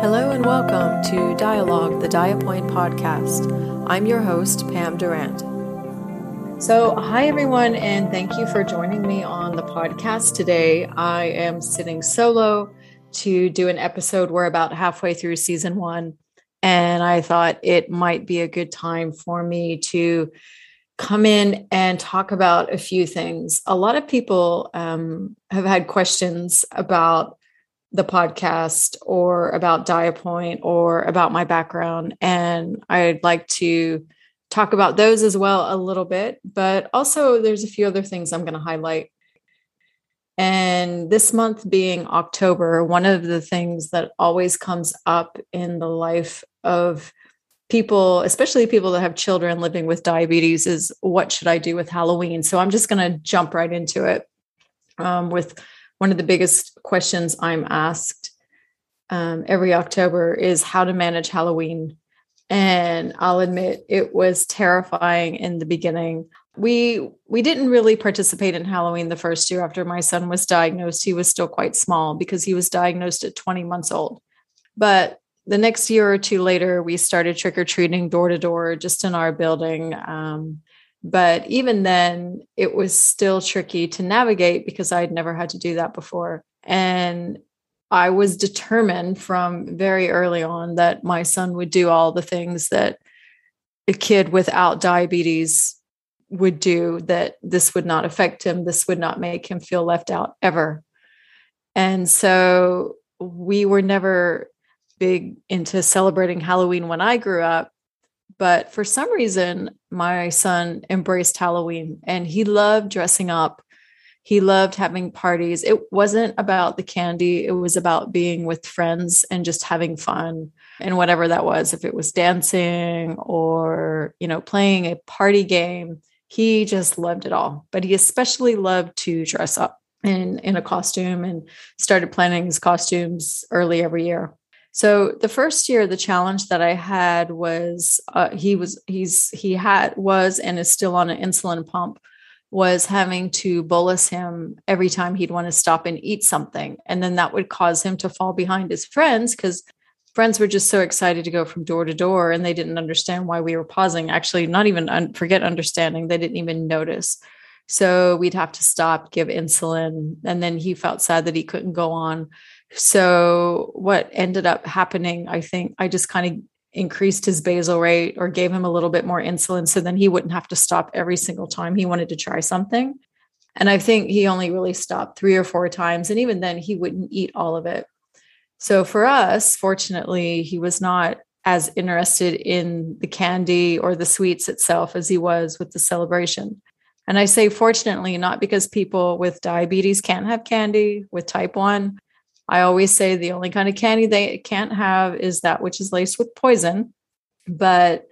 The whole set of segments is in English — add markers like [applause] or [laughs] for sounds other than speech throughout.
Hello and welcome to Dialogue, the Diapoint podcast. I'm your host, Pam Durant. So, hi everyone, and thank you for joining me on the podcast today. I am sitting solo to do an episode. We're about halfway through season one, and I thought it might be a good time for me to come in and talk about a few things. A lot of people um, have had questions about the podcast or about Diapoint or about my background. And I'd like to talk about those as well a little bit, but also there's a few other things I'm going to highlight. And this month being October, one of the things that always comes up in the life of people, especially people that have children living with diabetes, is what should I do with Halloween? So I'm just going to jump right into it um, with one of the biggest questions I'm asked um, every October is how to manage Halloween. And I'll admit it was terrifying in the beginning. We we didn't really participate in Halloween the first year after my son was diagnosed. He was still quite small because he was diagnosed at 20 months old. But the next year or two later, we started trick or treating door to door just in our building. Um, but even then, it was still tricky to navigate because I'd never had to do that before. And I was determined from very early on that my son would do all the things that a kid without diabetes would do, that this would not affect him, this would not make him feel left out ever. And so we were never big into celebrating Halloween when I grew up. But for some reason, my son embraced Halloween and he loved dressing up. He loved having parties. It wasn't about the candy, it was about being with friends and just having fun and whatever that was. If it was dancing or, you know, playing a party game, he just loved it all. But he especially loved to dress up in, in a costume and started planning his costumes early every year. So the first year, the challenge that I had was uh, he was he's he had was and is still on an insulin pump was having to bolus him every time he'd want to stop and eat something. And then that would cause him to fall behind his friends because friends were just so excited to go from door to door and they didn't understand why we were pausing. Actually not even un- forget understanding they didn't even notice. So we'd have to stop give insulin and then he felt sad that he couldn't go on so, what ended up happening, I think I just kind of increased his basal rate or gave him a little bit more insulin so then he wouldn't have to stop every single time he wanted to try something. And I think he only really stopped three or four times. And even then, he wouldn't eat all of it. So, for us, fortunately, he was not as interested in the candy or the sweets itself as he was with the celebration. And I say fortunately, not because people with diabetes can't have candy with type 1, I always say the only kind of candy they can't have is that which is laced with poison. But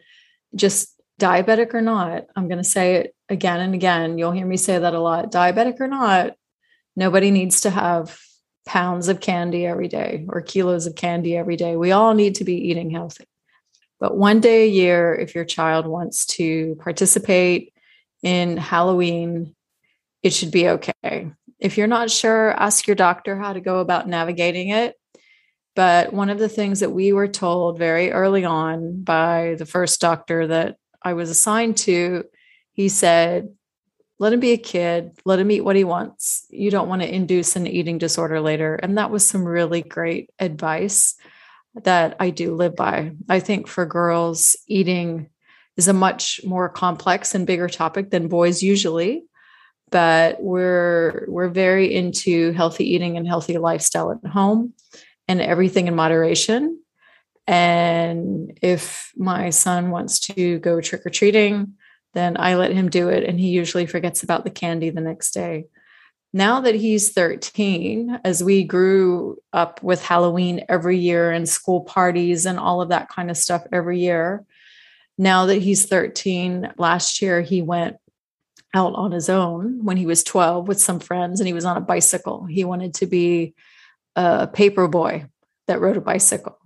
just diabetic or not, I'm going to say it again and again. You'll hear me say that a lot. Diabetic or not, nobody needs to have pounds of candy every day or kilos of candy every day. We all need to be eating healthy. But one day a year, if your child wants to participate in Halloween, it should be okay. If you're not sure, ask your doctor how to go about navigating it. But one of the things that we were told very early on by the first doctor that I was assigned to, he said, let him be a kid, let him eat what he wants. You don't want to induce an eating disorder later. And that was some really great advice that I do live by. I think for girls, eating is a much more complex and bigger topic than boys usually but we're we're very into healthy eating and healthy lifestyle at home and everything in moderation. And if my son wants to go trick or treating then I let him do it and he usually forgets about the candy the next day. Now that he's 13 as we grew up with halloween every year and school parties and all of that kind of stuff every year now that he's 13 last year he went out on his own when he was 12 with some friends and he was on a bicycle. He wanted to be a paper boy that rode a bicycle.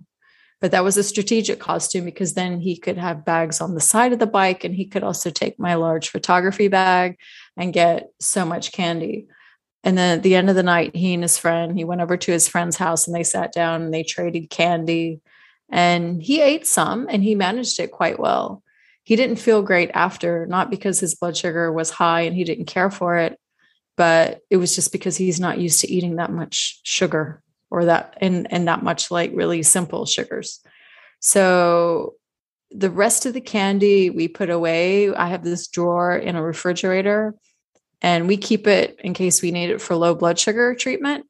But that was a strategic costume because then he could have bags on the side of the bike and he could also take my large photography bag and get so much candy. And then at the end of the night, he and his friend, he went over to his friend's house and they sat down and they traded candy. And he ate some and he managed it quite well. He didn't feel great after, not because his blood sugar was high and he didn't care for it, but it was just because he's not used to eating that much sugar or that and and that much like really simple sugars. So the rest of the candy we put away. I have this drawer in a refrigerator and we keep it in case we need it for low blood sugar treatment.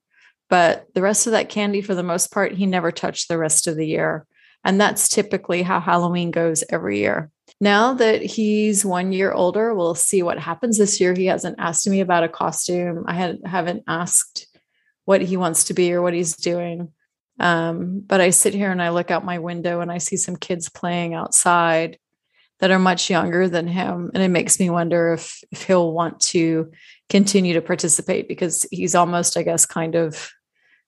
But the rest of that candy, for the most part, he never touched the rest of the year. And that's typically how Halloween goes every year. Now that he's one year older, we'll see what happens this year. He hasn't asked me about a costume. I had, haven't asked what he wants to be or what he's doing. Um, but I sit here and I look out my window and I see some kids playing outside that are much younger than him. And it makes me wonder if, if he'll want to continue to participate because he's almost, I guess, kind of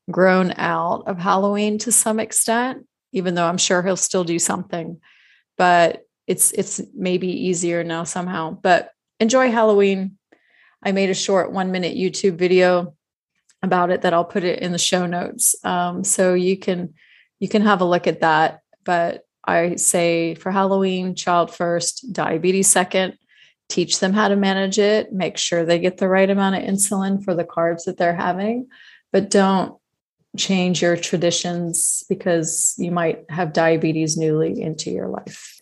grown out of Halloween to some extent, even though I'm sure he'll still do something. But it's it's maybe easier now somehow. But enjoy Halloween. I made a short one minute YouTube video about it that I'll put it in the show notes. Um, so you can you can have a look at that. But I say for Halloween, child first, diabetes second. Teach them how to manage it. Make sure they get the right amount of insulin for the carbs that they're having, but don't change your traditions because you might have diabetes newly into your life.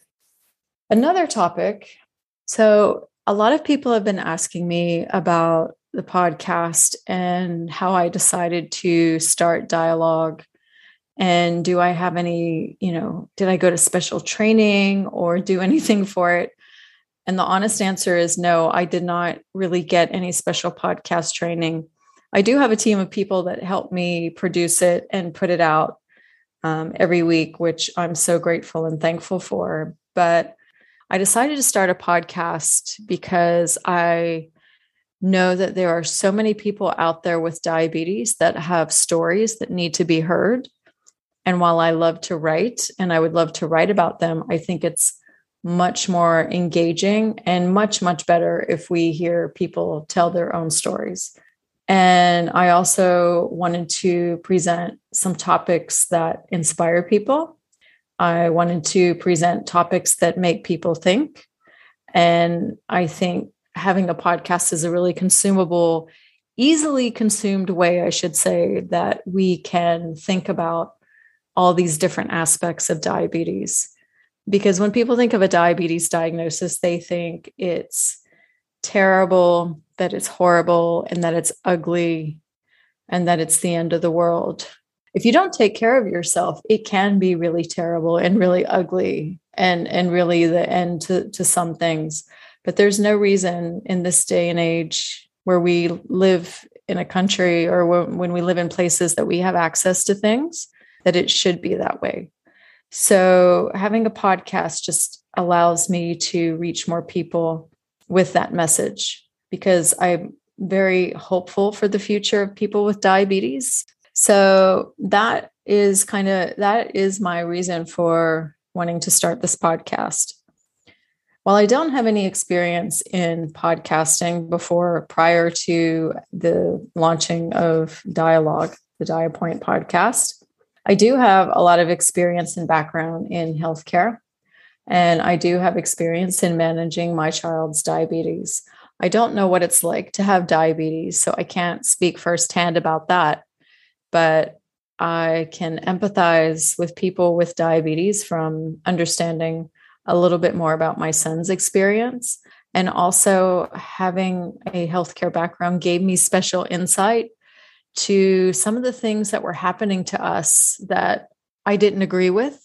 Another topic. So, a lot of people have been asking me about the podcast and how I decided to start dialogue. And do i have any you know did i go to special training or do [laughs] anything for it? And the honest answer is no i did not really get any special podcast training. I do have a team of people that help me produce it and put it out um, every week which i'm so grateful and thankful for. But i decided to start a podcast because i know that there are so many people out there with diabetes that have stories that need to be heard and while I love to write and I would love to write about them, I think it's much more engaging and much, much better if we hear people tell their own stories. And I also wanted to present some topics that inspire people. I wanted to present topics that make people think. And I think having a podcast is a really consumable, easily consumed way, I should say, that we can think about all these different aspects of diabetes. Because when people think of a diabetes diagnosis, they think it's terrible, that it's horrible, and that it's ugly, and that it's the end of the world. If you don't take care of yourself, it can be really terrible and really ugly and, and really the end to, to some things. But there's no reason in this day and age where we live in a country or when, when we live in places that we have access to things that it should be that way. So, having a podcast just allows me to reach more people with that message because I'm very hopeful for the future of people with diabetes. So, that is kind of that is my reason for wanting to start this podcast. While I don't have any experience in podcasting before prior to the launching of Dialogue, the DiaPoint podcast, I do have a lot of experience and background in healthcare, and I do have experience in managing my child's diabetes. I don't know what it's like to have diabetes, so I can't speak firsthand about that. But I can empathize with people with diabetes from understanding a little bit more about my son's experience. And also, having a healthcare background gave me special insight to some of the things that were happening to us that I didn't agree with,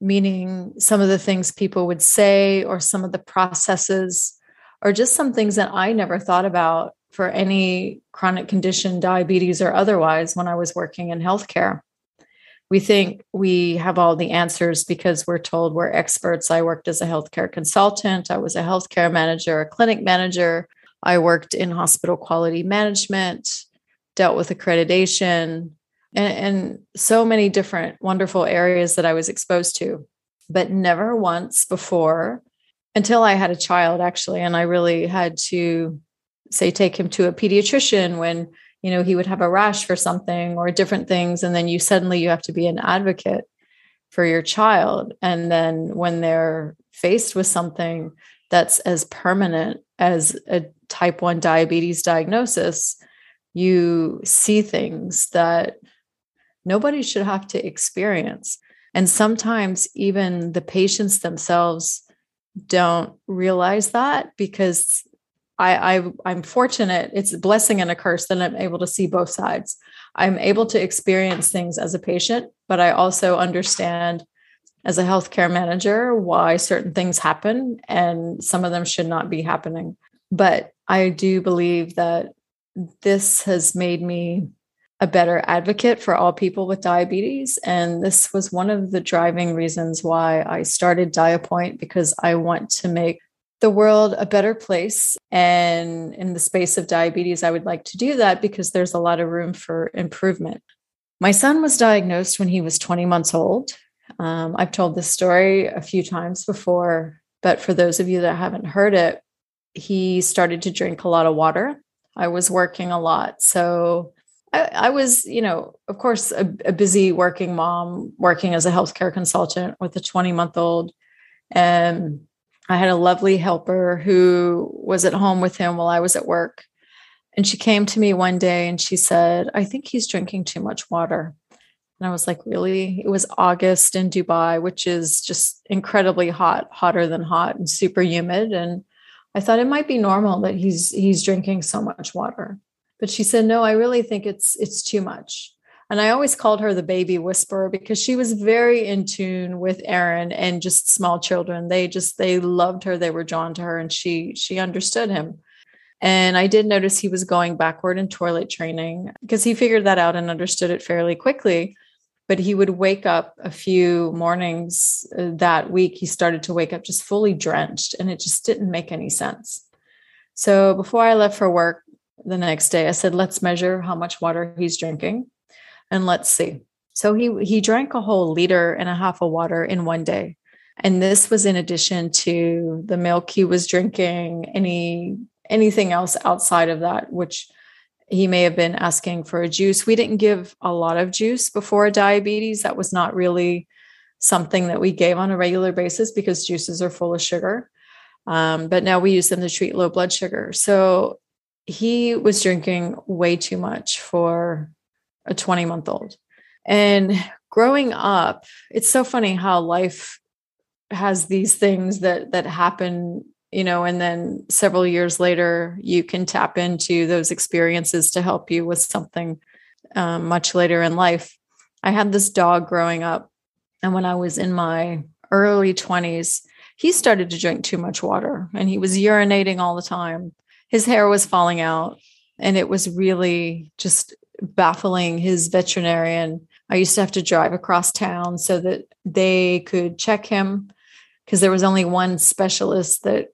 meaning some of the things people would say, or some of the processes, or just some things that I never thought about for any chronic condition, diabetes or otherwise, when I was working in healthcare. We think we have all the answers because we're told we're experts. I worked as a healthcare consultant, I was a healthcare manager, a clinic manager. I worked in hospital quality management dealt with accreditation and, and so many different wonderful areas that I was exposed to, but never once before until I had a child, actually. And I really had to say take him to a pediatrician when you know he would have a rash for something or different things and then you suddenly you have to be an advocate for your child. And then when they're faced with something that's as permanent as a type 1 diabetes diagnosis you see things that nobody should have to experience. And sometimes even the patients themselves don't realize that because I, I I'm fortunate. It's a blessing and a curse that I'm able to see both sides. I'm able to experience things as a patient, but I also understand as a healthcare manager why certain things happen and some of them should not be happening. But I do believe that this has made me a better advocate for all people with diabetes. And this was one of the driving reasons why I started DiaPoint because I want to make the world a better place. And in the space of diabetes, I would like to do that because there's a lot of room for improvement. My son was diagnosed when he was 20 months old. Um, I've told this story a few times before, but for those of you that haven't heard it, he started to drink a lot of water. I was working a lot. So I, I was, you know, of course, a, a busy working mom, working as a healthcare consultant with a 20 month old. And I had a lovely helper who was at home with him while I was at work. And she came to me one day and she said, I think he's drinking too much water. And I was like, really? It was August in Dubai, which is just incredibly hot, hotter than hot and super humid. And I thought it might be normal that he's he's drinking so much water. But she said, no, I really think it's it's too much. And I always called her the baby whisperer because she was very in tune with Aaron and just small children. They just they loved her, they were drawn to her and she she understood him. And I did notice he was going backward in toilet training because he figured that out and understood it fairly quickly. But he would wake up a few mornings uh, that week. He started to wake up just fully drenched, and it just didn't make any sense. So before I left for work the next day, I said, let's measure how much water he's drinking and let's see. So he he drank a whole liter and a half of water in one day. And this was in addition to the milk he was drinking, any anything else outside of that, which he may have been asking for a juice. We didn't give a lot of juice before diabetes. That was not really something that we gave on a regular basis because juices are full of sugar. Um, but now we use them to treat low blood sugar. So he was drinking way too much for a 20 month old. And growing up, it's so funny how life has these things that that happen you know and then several years later you can tap into those experiences to help you with something um, much later in life i had this dog growing up and when i was in my early 20s he started to drink too much water and he was urinating all the time his hair was falling out and it was really just baffling his veterinarian. I used to have to drive across town so that they could check him because there was only one specialist that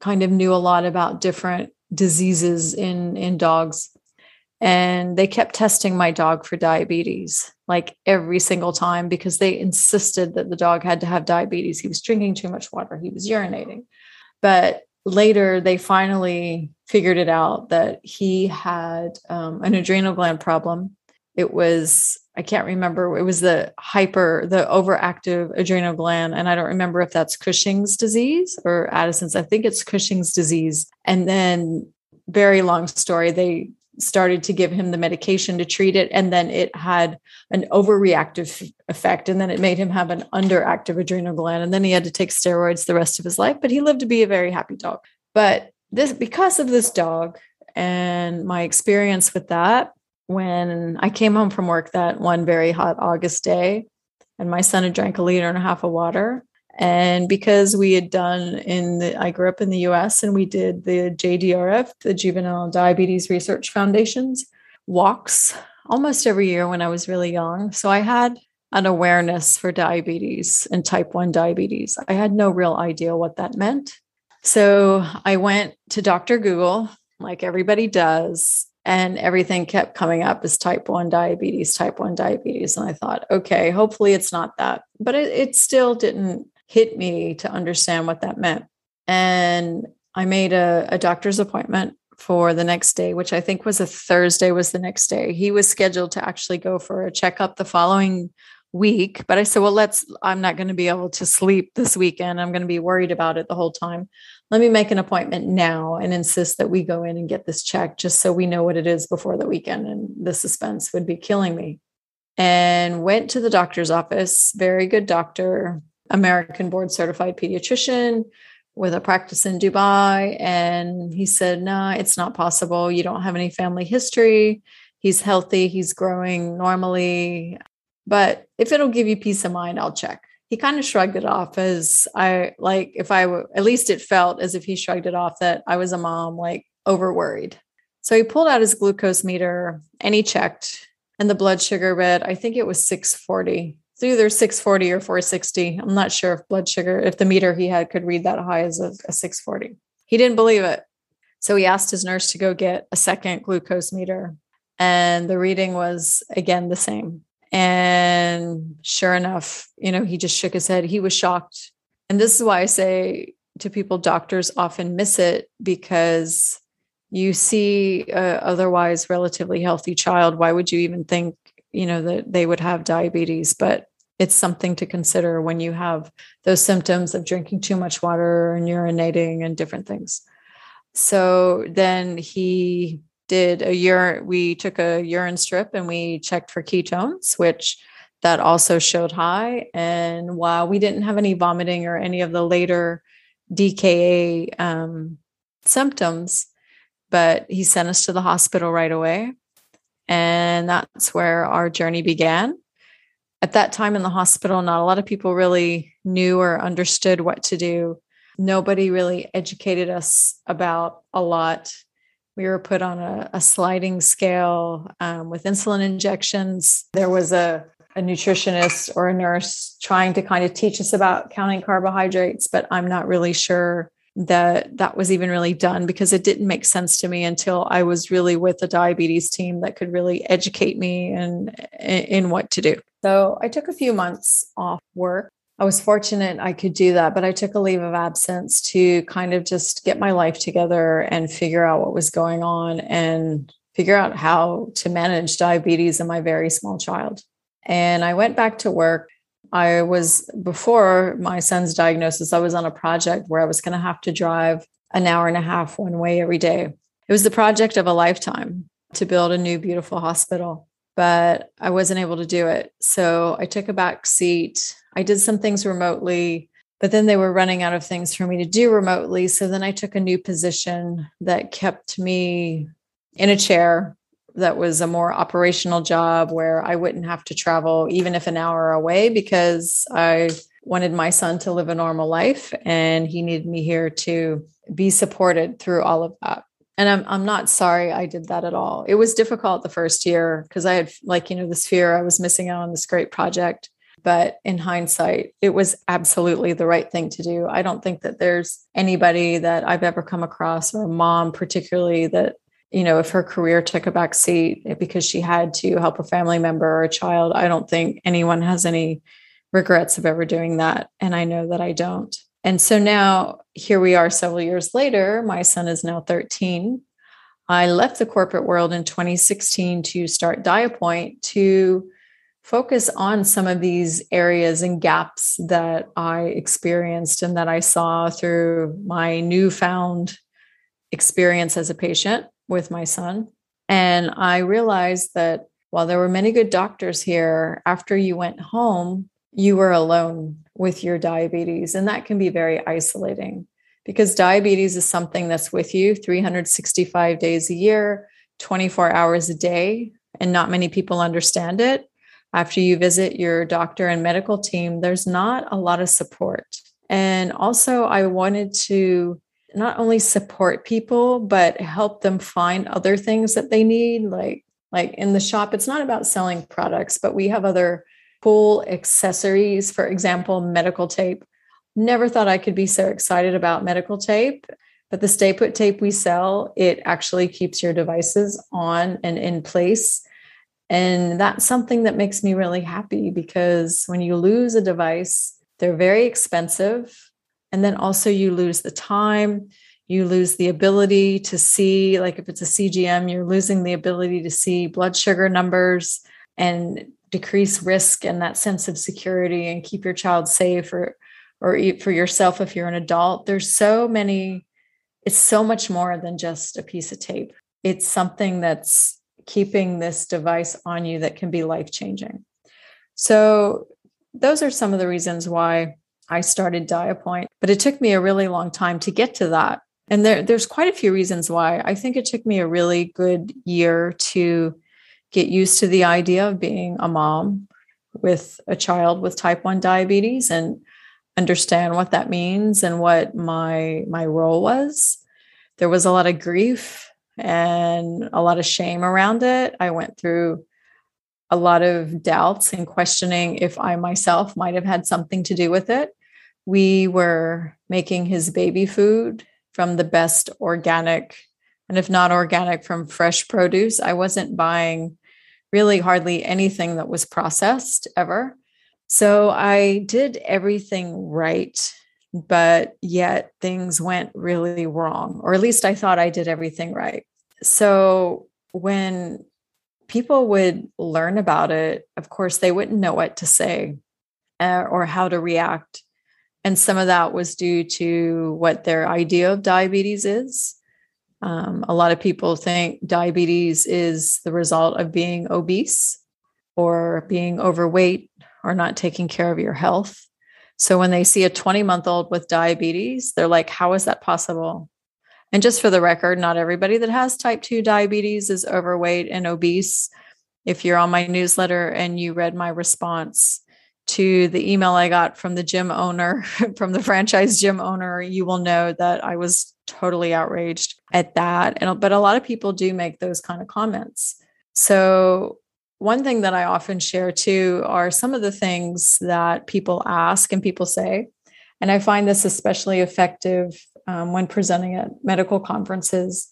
kind of knew a lot about different diseases in in dogs. And they kept testing my dog for diabetes like every single time because they insisted that the dog had to have diabetes. He was drinking too much water. He was urinating. But later they finally figured it out that he had um, an adrenal gland problem. It was, I can't remember, it was the hyper, the overactive adrenal gland. And I don't remember if that's Cushing's disease or Addison's. I think it's Cushing's disease. And then, very long story, they started to give him the medication to treat it. And then it had an overreactive effect. And then it made him have an underactive adrenal gland. And then he had to take steroids the rest of his life. But he lived to be a very happy dog. But this, because of this dog and my experience with that, when I came home from work that one very hot August day, and my son had drank a liter and a half of water, and because we had done in the, I grew up in the US and we did the JDRF, the Juvenile Diabetes Research Foundation's walks almost every year when I was really young. So I had an awareness for diabetes and type 1 diabetes. I had no real idea what that meant. So I went to Dr. Google, like everybody does, and everything kept coming up as type 1 diabetes, type 1 diabetes. And I thought, okay, hopefully it's not that. But it, it still didn't hit me to understand what that meant. And I made a, a doctor's appointment for the next day, which I think was a Thursday, was the next day. He was scheduled to actually go for a checkup the following week. But I said, well, let's, I'm not going to be able to sleep this weekend. I'm going to be worried about it the whole time. Let me make an appointment now and insist that we go in and get this checked just so we know what it is before the weekend. And the suspense would be killing me. And went to the doctor's office, very good doctor, American board certified pediatrician with a practice in Dubai. And he said, No, nah, it's not possible. You don't have any family history. He's healthy, he's growing normally. But if it'll give you peace of mind, I'll check. He kind of shrugged it off as I like, if I were, at least it felt as if he shrugged it off that I was a mom, like over worried. So he pulled out his glucose meter and he checked, and the blood sugar read, I think it was 640. It's either 640 or 460. I'm not sure if blood sugar, if the meter he had could read that high as a, a 640. He didn't believe it. So he asked his nurse to go get a second glucose meter. And the reading was again the same. And sure enough, you know, he just shook his head. He was shocked. And this is why I say to people, doctors often miss it because you see a otherwise relatively healthy child. Why would you even think, you know, that they would have diabetes? But it's something to consider when you have those symptoms of drinking too much water and urinating and different things. So then he did a urine, we took a urine strip and we checked for ketones, which that also showed high. And while we didn't have any vomiting or any of the later DKA um, symptoms, but he sent us to the hospital right away. And that's where our journey began. At that time in the hospital, not a lot of people really knew or understood what to do. Nobody really educated us about a lot we were put on a, a sliding scale um, with insulin injections. There was a, a nutritionist or a nurse trying to kind of teach us about counting carbohydrates, but I'm not really sure that that was even really done because it didn't make sense to me until I was really with a diabetes team that could really educate me and in, in what to do. So I took a few months off work I was fortunate I could do that, but I took a leave of absence to kind of just get my life together and figure out what was going on and figure out how to manage diabetes in my very small child. And I went back to work. I was, before my son's diagnosis, I was on a project where I was going to have to drive an hour and a half one way every day. It was the project of a lifetime to build a new, beautiful hospital, but I wasn't able to do it. So I took a back seat I did some things remotely, but then they were running out of things for me to do remotely. So then I took a new position that kept me in a chair that was a more operational job where I wouldn't have to travel even if an hour away because I wanted my son to live a normal life and he needed me here to be supported through all of that. And I'm I'm not sorry I did that at all. It was difficult the first year because I had like you know this fear I was missing out on this great project but in hindsight, it was absolutely the right thing to do. I don't think that there's anybody that I've ever come across, or a mom particularly, that, you know, if her career took a back seat because she had to help a family member or a child, I don't think anyone has any regrets of ever doing that. And I know that I don't. And so now here we are several years later. My son is now 13. I left the corporate world in 2016 to start Diapoint to focus on some of these areas and gaps that I experienced and that I saw through my newfound experience as a patient with my son. And I realized that while there were many good doctors here, after you went home, you were alone with your diabetes. And that can be very isolating because diabetes is something that's with you 365 days a year, 24 hours a day. And not many people understand it after you visit your doctor and medical team, there's not a lot of support. And also, I wanted to not only support people, but help them find other things that they need. Like, like in the shop, it's not about selling products, but we have other cool accessories. For example, medical tape. Never thought I could be so excited about medical tape. But the stay put tape we sell, it actually keeps your devices on and in place and that's something that makes me really happy because when you lose a device, they're very expensive. And then also you lose the time, You lose the ability to see, like if it's a CGM, you're losing the ability to see blood sugar numbers and decrease risk and that sense of security and keep your child safe or or for yourself if you're an adult. There's so many, it's so much more than just a piece of tape. It's something that's keeping this device on you that can be life changing. So, those are some of the reasons why I started DiaPoint, but it took me a really long time to get to that. And there, there's quite a few reasons why. I think it took me a really good year to get used to the idea of being a mom with a child with type 1 diabetes and understand what that means and what my my role was there was a lot of grief and a lot of shame around it i went through a lot of doubts and questioning if i myself might have had something to do with it we were making his baby food from the best organic and if not organic from fresh produce i wasn't buying really hardly anything that was processed ever so I did everything right, but yet things went really wrong, or at least I thought I did everything right. So when people would learn about it, of course, they wouldn't know what to say uh, or how to react. And some of that was due to what their idea of diabetes is. Um, a lot of people think diabetes is the result of being obese or being overweight or not taking care of your health. So when they see a 20 month old with diabetes, they're like, how is that possible? And just for the record, not everybody that has type 2 diabetes is overweight and obese. If you're on my newsletter and you read my response to the email I got from the gym owner, [laughs] from the franchise gym owner, you will know that I was totally outraged at that. And but a lot of people do make those kind of comments. So one thing that I often share too are some of the things that people ask and people say. And I find this especially effective um, when presenting at medical conferences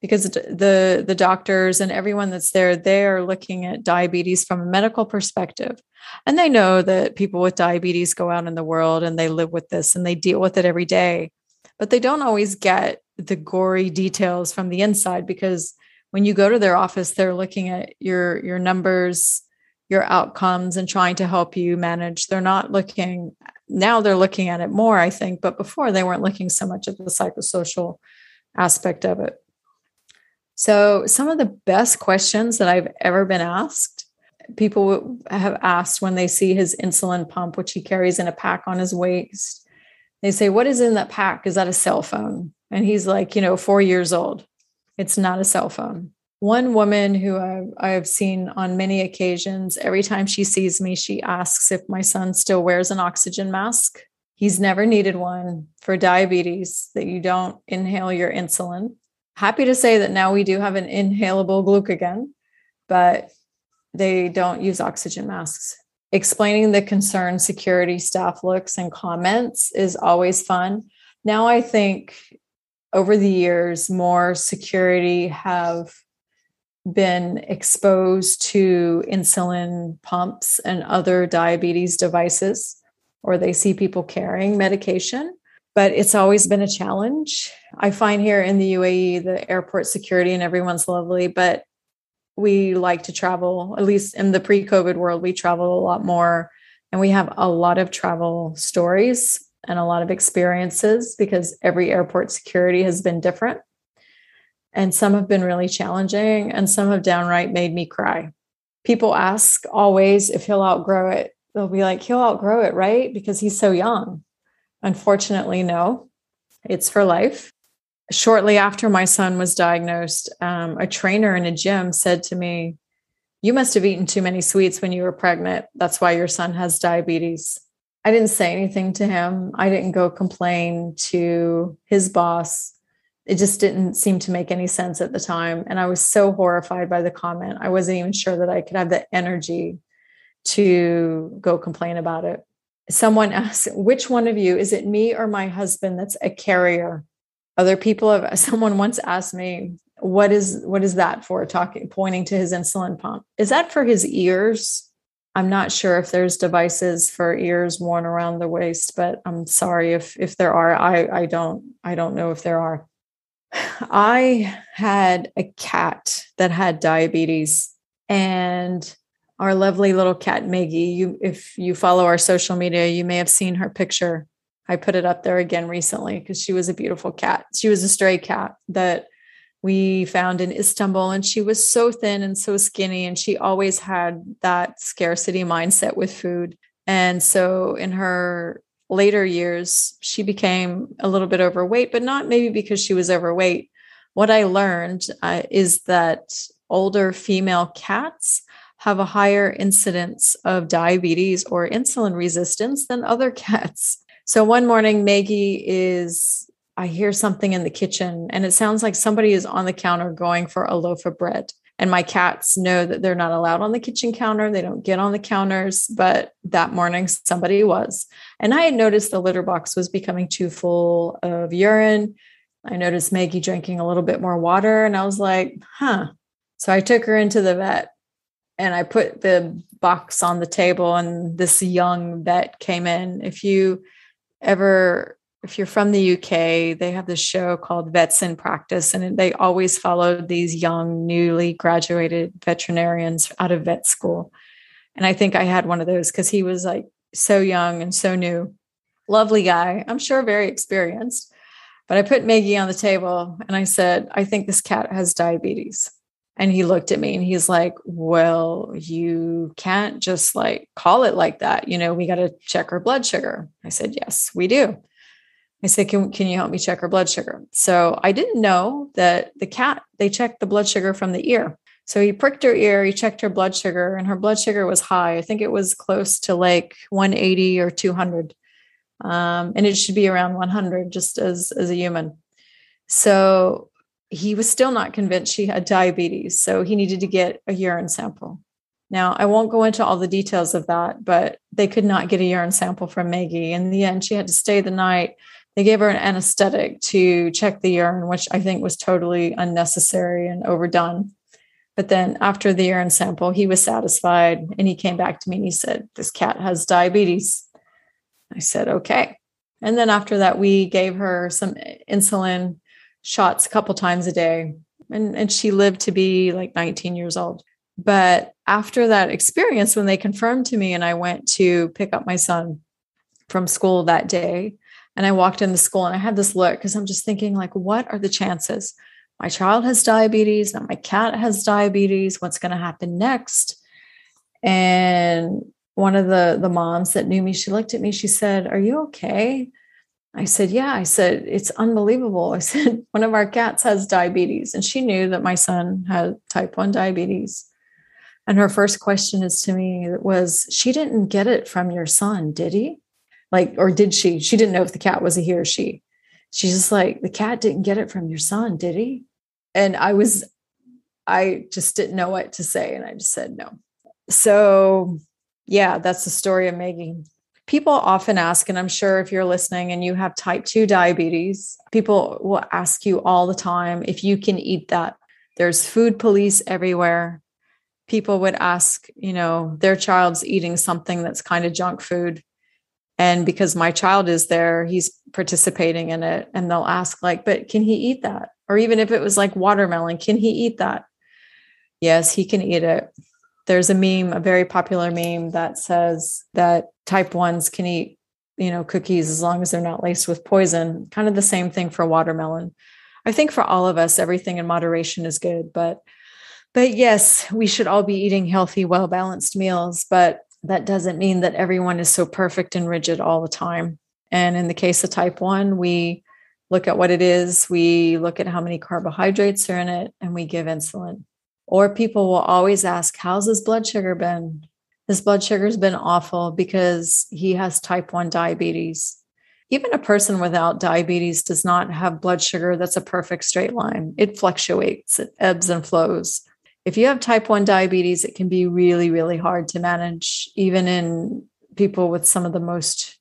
because the the doctors and everyone that's there they are looking at diabetes from a medical perspective. And they know that people with diabetes go out in the world and they live with this and they deal with it every day. But they don't always get the gory details from the inside because when you go to their office they're looking at your your numbers your outcomes and trying to help you manage. They're not looking now they're looking at it more i think but before they weren't looking so much at the psychosocial aspect of it so some of the best questions that i've ever been asked people have asked when they see his insulin pump which he carries in a pack on his waist they say what is in that pack is that a cell phone and he's like you know 4 years old it's not a cell phone. One woman who I've seen on many occasions, every time she sees me, she asks if my son still wears an oxygen mask. He's never needed one for diabetes, that you don't inhale your insulin. Happy to say that now we do have an inhalable glucagon, but they don't use oxygen masks. Explaining the concern security staff looks and comments is always fun. Now I think over the years, more security have been exposed to insulin pumps and other diabetes devices, or they see people carrying medication. But it's always been a challenge. I find here in the UAE, the airport security and everyone's lovely, but we like to travel, at least in the pre COVID world, we travel a lot more and we have a lot of travel stories and a lot of experiences because every airport security has been different. And some have been really challenging, and some have downright made me cry. People ask always if he'll outgrow it. They'll be like, he'll outgrow it, right? Because he's so young. Unfortunately, no, it's for life. Shortly after my son was diagnosed, um, a trainer in a gym said to me, You must have eaten too many sweets when you were pregnant. That's why your son has diabetes. I didn't say anything to him. I didn't go complain to his boss. It just didn't seem to make any sense at the time. And I was so horrified by the comment. I wasn't even sure that I could have the energy to go complain about it. Someone asked, which one of you, is it me or my husband that's a carrier? Other people have, [laughs] someone once asked me, what is what is that for talking pointing to his insulin pump is that for his ears I'm not sure if there's devices for ears worn around the waist, but I'm sorry if if there are. I I don't I don't know if there are. [sighs] I had a cat that had diabetes and our lovely little cat Maggie. You if you follow our social media, you may have seen her picture. I put it up there again recently because she was a beautiful cat. She was a stray cat that we found in Istanbul and she was so thin and so skinny and she always had that scarcity mindset with food. And so in her later years, she became a little bit overweight, but not maybe because she was overweight. What I learned uh, is that older female cats have a higher incidence of diabetes or insulin resistance than other [laughs] cats. So one morning, Maggie is, I hear something in the kitchen, and it sounds like somebody is on the counter going for a loaf of bread. And my cats know that they're not allowed on the kitchen counter. They don't get on the counters. But that morning, somebody was. And I had noticed the litter box was becoming too full of urine. I noticed Maggie drinking a little bit more water. And I was like, huh. So I took her into the vet and I put the box on the table, and this young vet came in. If you ever if you're from the UK, they have this show called Vets in Practice, and they always followed these young, newly graduated veterinarians out of vet school. And I think I had one of those because he was like so young and so new. Lovely guy, I'm sure very experienced. But I put Maggie on the table and I said, I think this cat has diabetes. And he looked at me and he's like, Well, you can't just like call it like that. You know, we got to check her blood sugar. I said, Yes, we do. I said, can, can you help me check her blood sugar? So I didn't know that the cat, they checked the blood sugar from the ear. So he pricked her ear, he checked her blood sugar, and her blood sugar was high. I think it was close to like 180 or 200. Um, and it should be around 100 just as, as a human. So he was still not convinced she had diabetes. So he needed to get a urine sample. Now, I won't go into all the details of that, but they could not get a urine sample from Maggie. In the end, she had to stay the night they gave her an anesthetic to check the urine, which I think was totally unnecessary and overdone. But then after the urine sample, he was satisfied and he came back to me and he said, This cat has diabetes. I said, Okay. And then after that, we gave her some insulin shots a couple times a day. And, and she lived to be like 19 years old. But after that experience, when they confirmed to me and I went to pick up my son from school that day, and I walked in the school and I had this look because I'm just thinking, like, what are the chances? My child has diabetes, now my cat has diabetes. What's going to happen next? And one of the the moms that knew me, she looked at me, she said, Are you okay? I said, Yeah. I said, It's unbelievable. I said, [laughs] One of our cats has diabetes. And she knew that my son had type 1 diabetes. And her first question is to me was, She didn't get it from your son, did he? Like, or did she? She didn't know if the cat was a he or she. She's just like, the cat didn't get it from your son, did he? And I was, I just didn't know what to say. And I just said no. So, yeah, that's the story of Maggie. People often ask, and I'm sure if you're listening and you have type 2 diabetes, people will ask you all the time if you can eat that. There's food police everywhere. People would ask, you know, their child's eating something that's kind of junk food and because my child is there he's participating in it and they'll ask like but can he eat that or even if it was like watermelon can he eat that yes he can eat it there's a meme a very popular meme that says that type 1s can eat you know cookies as long as they're not laced with poison kind of the same thing for watermelon i think for all of us everything in moderation is good but but yes we should all be eating healthy well balanced meals but that doesn't mean that everyone is so perfect and rigid all the time. And in the case of type 1, we look at what it is, we look at how many carbohydrates are in it, and we give insulin. Or people will always ask, How's his blood sugar been? His blood sugar's been awful because he has type 1 diabetes. Even a person without diabetes does not have blood sugar that's a perfect straight line. It fluctuates, it ebbs and flows if you have type 1 diabetes, it can be really, really hard to manage, even in people with some of the most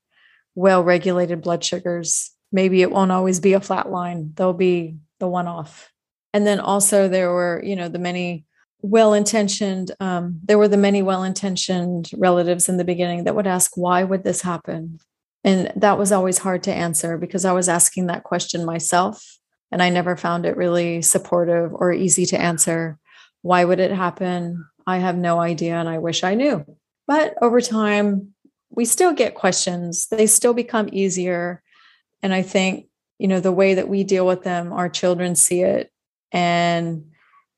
well regulated blood sugars. Maybe it won't always be a flat line, there'll be the one off. And then also, there were, you know, the many well intentioned, um, there were the many well intentioned relatives in the beginning that would ask, why would this happen? And that was always hard to answer because I was asking that question myself And I never found it really supportive or easy to answer. Why would it happen? I have no idea and I wish I knew. But over time, we still get questions. They still become easier. And I think, you know, the way that we deal with them, our children see it and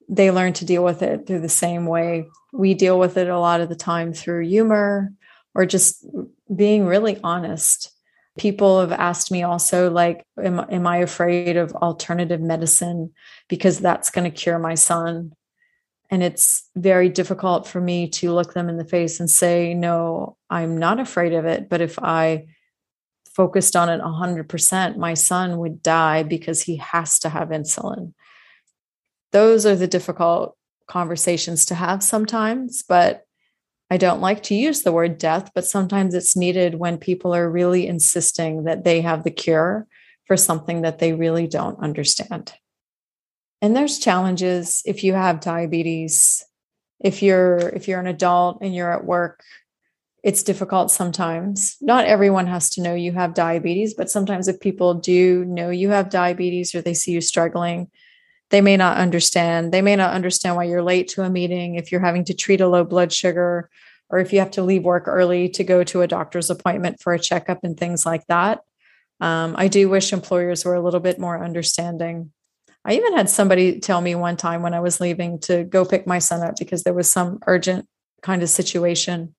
they learn to deal with it through the same way. We deal with it a lot of the time through humor or just being really honest. People have asked me also, like, am, am I afraid of alternative medicine because that's going to cure my son? And it's very difficult for me to look them in the face and say, no, I'm not afraid of it. But if I focused on it 100%, my son would die because he has to have insulin. Those are the difficult conversations to have sometimes, but I don't like to use the word death, but sometimes it's needed when people are really insisting that they have the cure for something that they really don't understand. And there's challenges if you have diabetes. If you're if you're an adult and you're at work, it's difficult sometimes. Not everyone has to know you have diabetes, but sometimes if people do know you have diabetes or they see you struggling, they may not understand. They may not understand why you're late to a meeting, if you're having to treat a low blood sugar, or if you have to leave work early to go to a doctor's appointment for a checkup and things like that. Um, I do wish employers were a little bit more understanding. I even had somebody tell me one time when I was leaving to go pick my son up because there was some urgent kind of situation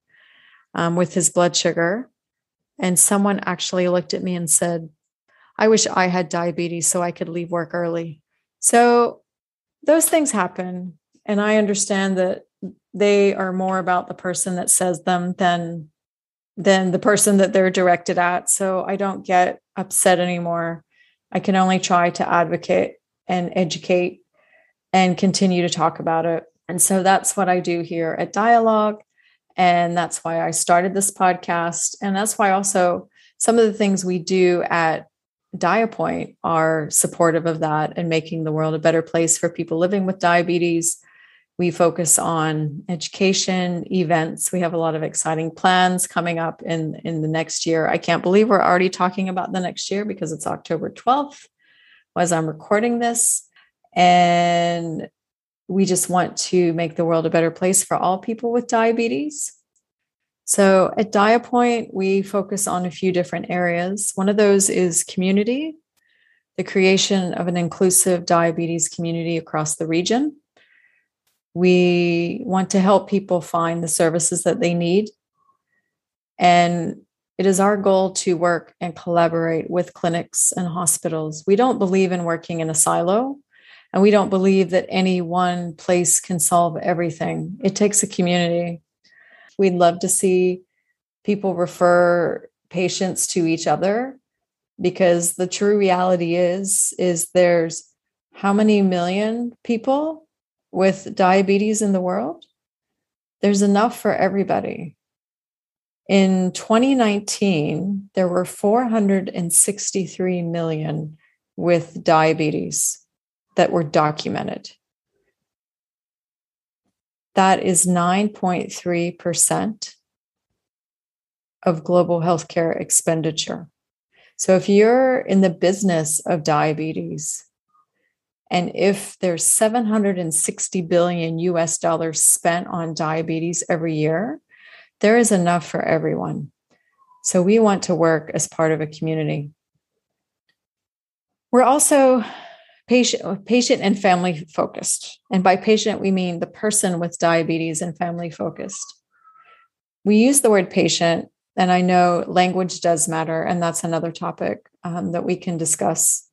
um, with his blood sugar. And someone actually looked at me and said, I wish I had diabetes so I could leave work early. So those things happen. And I understand that they are more about the person that says them than than the person that they're directed at. So I don't get upset anymore. I can only try to advocate and educate and continue to talk about it. And so that's what I do here at Dialogue. And that's why I started this podcast. And that's why also some of the things we do at Diapoint are supportive of that and making the world a better place for people living with diabetes. We focus on education, events. We have a lot of exciting plans coming up in, in the next year. I can't believe we're already talking about the next year because it's October 12th as I'm recording this. And we just want to make the world a better place for all people with diabetes. So at Diapoint, we focus on a few different areas. One of those is community, the creation of an inclusive diabetes community across the region. We want to help people find the services that they need. And it is our goal to work and collaborate with clinics and hospitals. We don't believe in working in a silo, and we don't believe that any one place can solve everything. It takes a community. We'd love to see people refer patients to each other because the true reality is is there's how many million people with diabetes in the world? There's enough for everybody. In 2019 there were 463 million with diabetes that were documented that is 9.3% of global healthcare expenditure. So if you're in the business of diabetes, and if there's 760 billion US dollars spent on diabetes every year, there is enough for everyone. So we want to work as part of a community. We're also patient, patient and family focused. And by patient, we mean the person with diabetes and family focused. We use the word patient, and I know language does matter. And that's another topic um, that we can discuss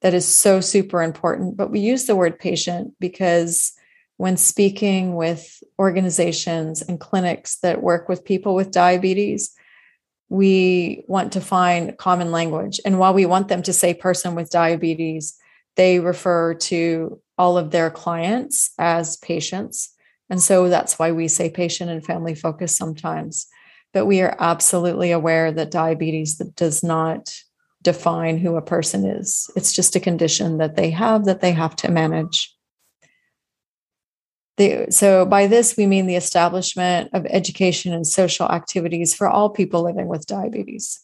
that is so super important. But we use the word patient because when speaking with organizations and clinics that work with people with diabetes, we want to find common language. And while we want them to say person with diabetes, they refer to all of their clients as patients. And so that's why we say patient and family focus sometimes. But we are absolutely aware that diabetes does not define who a person is. It's just a condition that they have that they have to manage. The, so, by this, we mean the establishment of education and social activities for all people living with diabetes.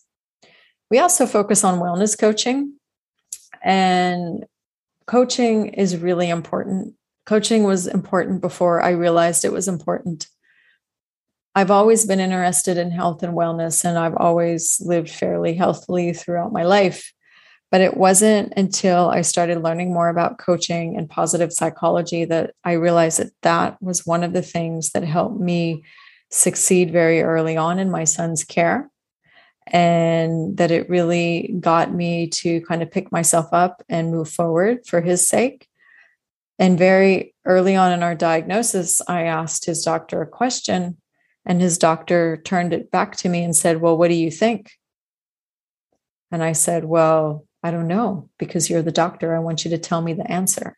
We also focus on wellness coaching. And coaching is really important. Coaching was important before I realized it was important. I've always been interested in health and wellness, and I've always lived fairly healthily throughout my life. But it wasn't until I started learning more about coaching and positive psychology that I realized that that was one of the things that helped me succeed very early on in my son's care. And that it really got me to kind of pick myself up and move forward for his sake. And very early on in our diagnosis, I asked his doctor a question, and his doctor turned it back to me and said, Well, what do you think? And I said, Well, I don't know because you're the doctor. I want you to tell me the answer.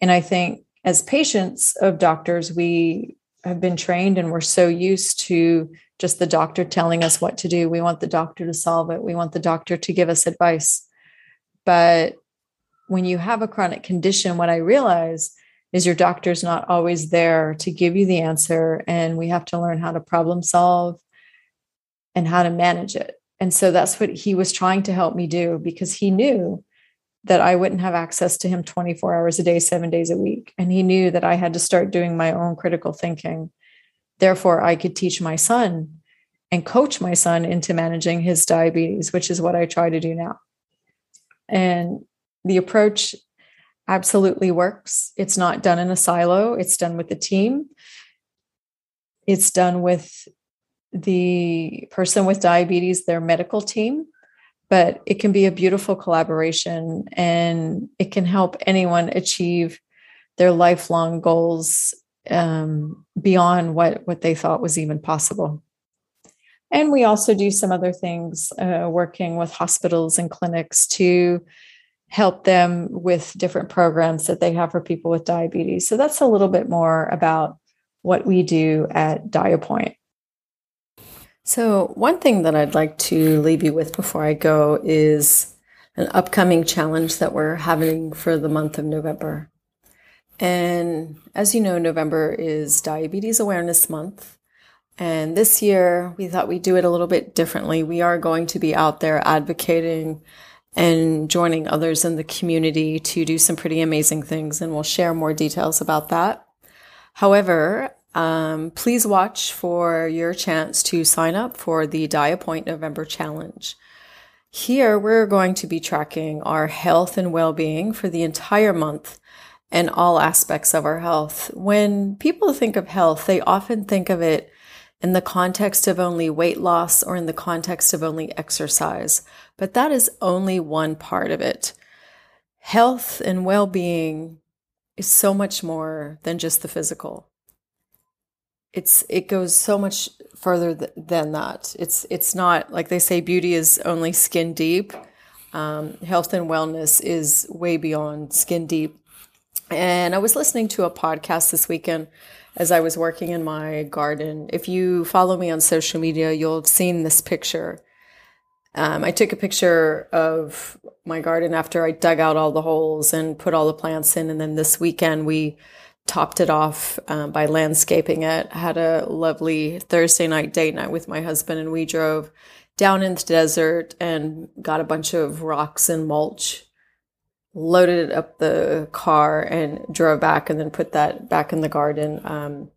And I think as patients of doctors, we have been trained and we're so used to just the doctor telling us what to do. We want the doctor to solve it, we want the doctor to give us advice. But when you have a chronic condition, what I realize is your doctor's not always there to give you the answer. And we have to learn how to problem solve and how to manage it. And so that's what he was trying to help me do because he knew that I wouldn't have access to him 24 hours a day, seven days a week. And he knew that I had to start doing my own critical thinking. Therefore, I could teach my son and coach my son into managing his diabetes, which is what I try to do now. And the approach absolutely works. It's not done in a silo, it's done with the team. It's done with the person with diabetes, their medical team, but it can be a beautiful collaboration and it can help anyone achieve their lifelong goals um, beyond what, what they thought was even possible. And we also do some other things uh, working with hospitals and clinics to help them with different programs that they have for people with diabetes. So that's a little bit more about what we do at DiaPoint. So, one thing that I'd like to leave you with before I go is an upcoming challenge that we're having for the month of November. And as you know, November is Diabetes Awareness Month. And this year, we thought we'd do it a little bit differently. We are going to be out there advocating and joining others in the community to do some pretty amazing things. And we'll share more details about that. However, um, please watch for your chance to sign up for the DiaPoint November Challenge. Here, we're going to be tracking our health and well being for the entire month and all aspects of our health. When people think of health, they often think of it in the context of only weight loss or in the context of only exercise, but that is only one part of it. Health and well being is so much more than just the physical it's it goes so much further th- than that. It's it's not like they say beauty is only skin deep. Um, health and wellness is way beyond skin deep. And I was listening to a podcast this weekend as I was working in my garden. If you follow me on social media, you'll have seen this picture. Um, I took a picture of my garden after I dug out all the holes and put all the plants in. And then this weekend we topped it off um, by landscaping it. Had a lovely Thursday night date night with my husband, and we drove down in the desert and got a bunch of rocks and mulch, loaded it up the car, and drove back, and then put that back in the garden. Um,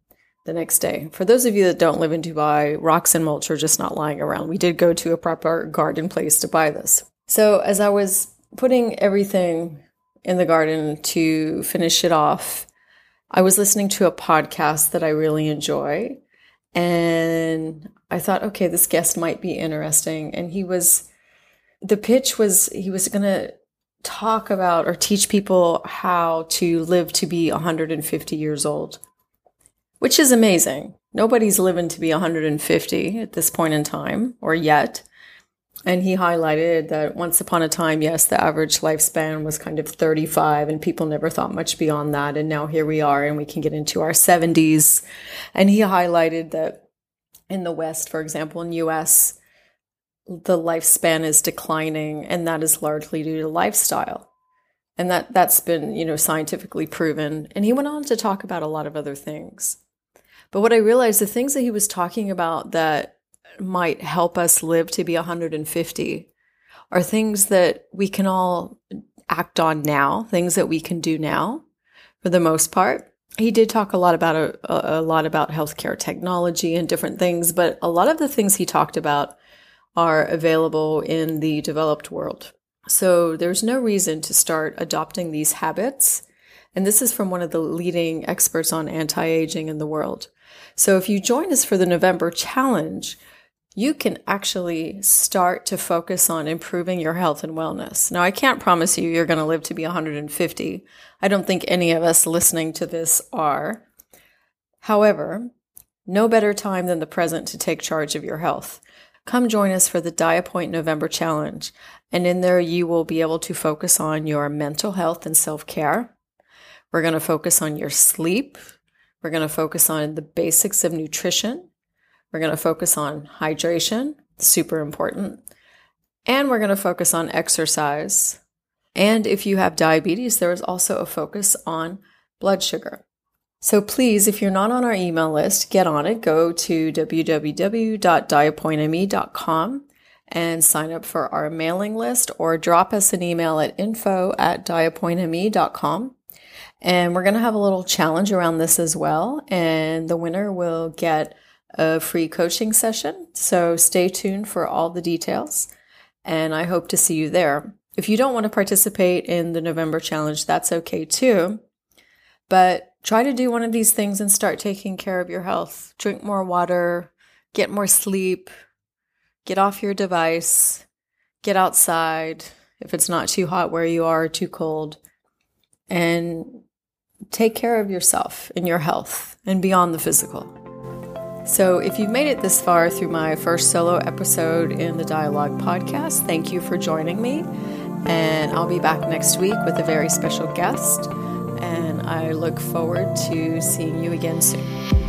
the next day. For those of you that don't live in Dubai, rocks and mulch are just not lying around. We did go to a proper garden place to buy this. So, as I was putting everything in the garden to finish it off, I was listening to a podcast that I really enjoy. And I thought, okay, this guest might be interesting. And he was, the pitch was, he was going to talk about or teach people how to live to be 150 years old, which is amazing. Nobody's living to be 150 at this point in time or yet. And he highlighted that once upon a time, yes, the average lifespan was kind of 35 and people never thought much beyond that. And now here we are and we can get into our 70s. And he highlighted that in the West, for example, in US, the lifespan is declining and that is largely due to lifestyle. And that, that's been, you know, scientifically proven. And he went on to talk about a lot of other things. But what I realized, the things that he was talking about that might help us live to be 150 are things that we can all act on now, things that we can do now for the most part. He did talk a lot about a, a lot about healthcare technology and different things, but a lot of the things he talked about are available in the developed world. So there's no reason to start adopting these habits. And this is from one of the leading experts on anti aging in the world. So if you join us for the November challenge, you can actually start to focus on improving your health and wellness. Now, I can't promise you you're going to live to be 150. I don't think any of us listening to this are. However, no better time than the present to take charge of your health. Come join us for the Diapoint November Challenge. And in there, you will be able to focus on your mental health and self care. We're going to focus on your sleep. We're going to focus on the basics of nutrition. We're going to focus on hydration, super important. And we're going to focus on exercise. And if you have diabetes, there is also a focus on blood sugar. So please, if you're not on our email list, get on it. Go to www.diapointme.com and sign up for our mailing list or drop us an email at info at diapointme.com. And we're going to have a little challenge around this as well. And the winner will get a free coaching session. So stay tuned for all the details. And I hope to see you there. If you don't want to participate in the November challenge, that's okay too. But try to do one of these things and start taking care of your health. Drink more water, get more sleep, get off your device, get outside if it's not too hot where you are, or too cold, and take care of yourself and your health and beyond the physical. So, if you've made it this far through my first solo episode in the Dialogue podcast, thank you for joining me. And I'll be back next week with a very special guest. And I look forward to seeing you again soon.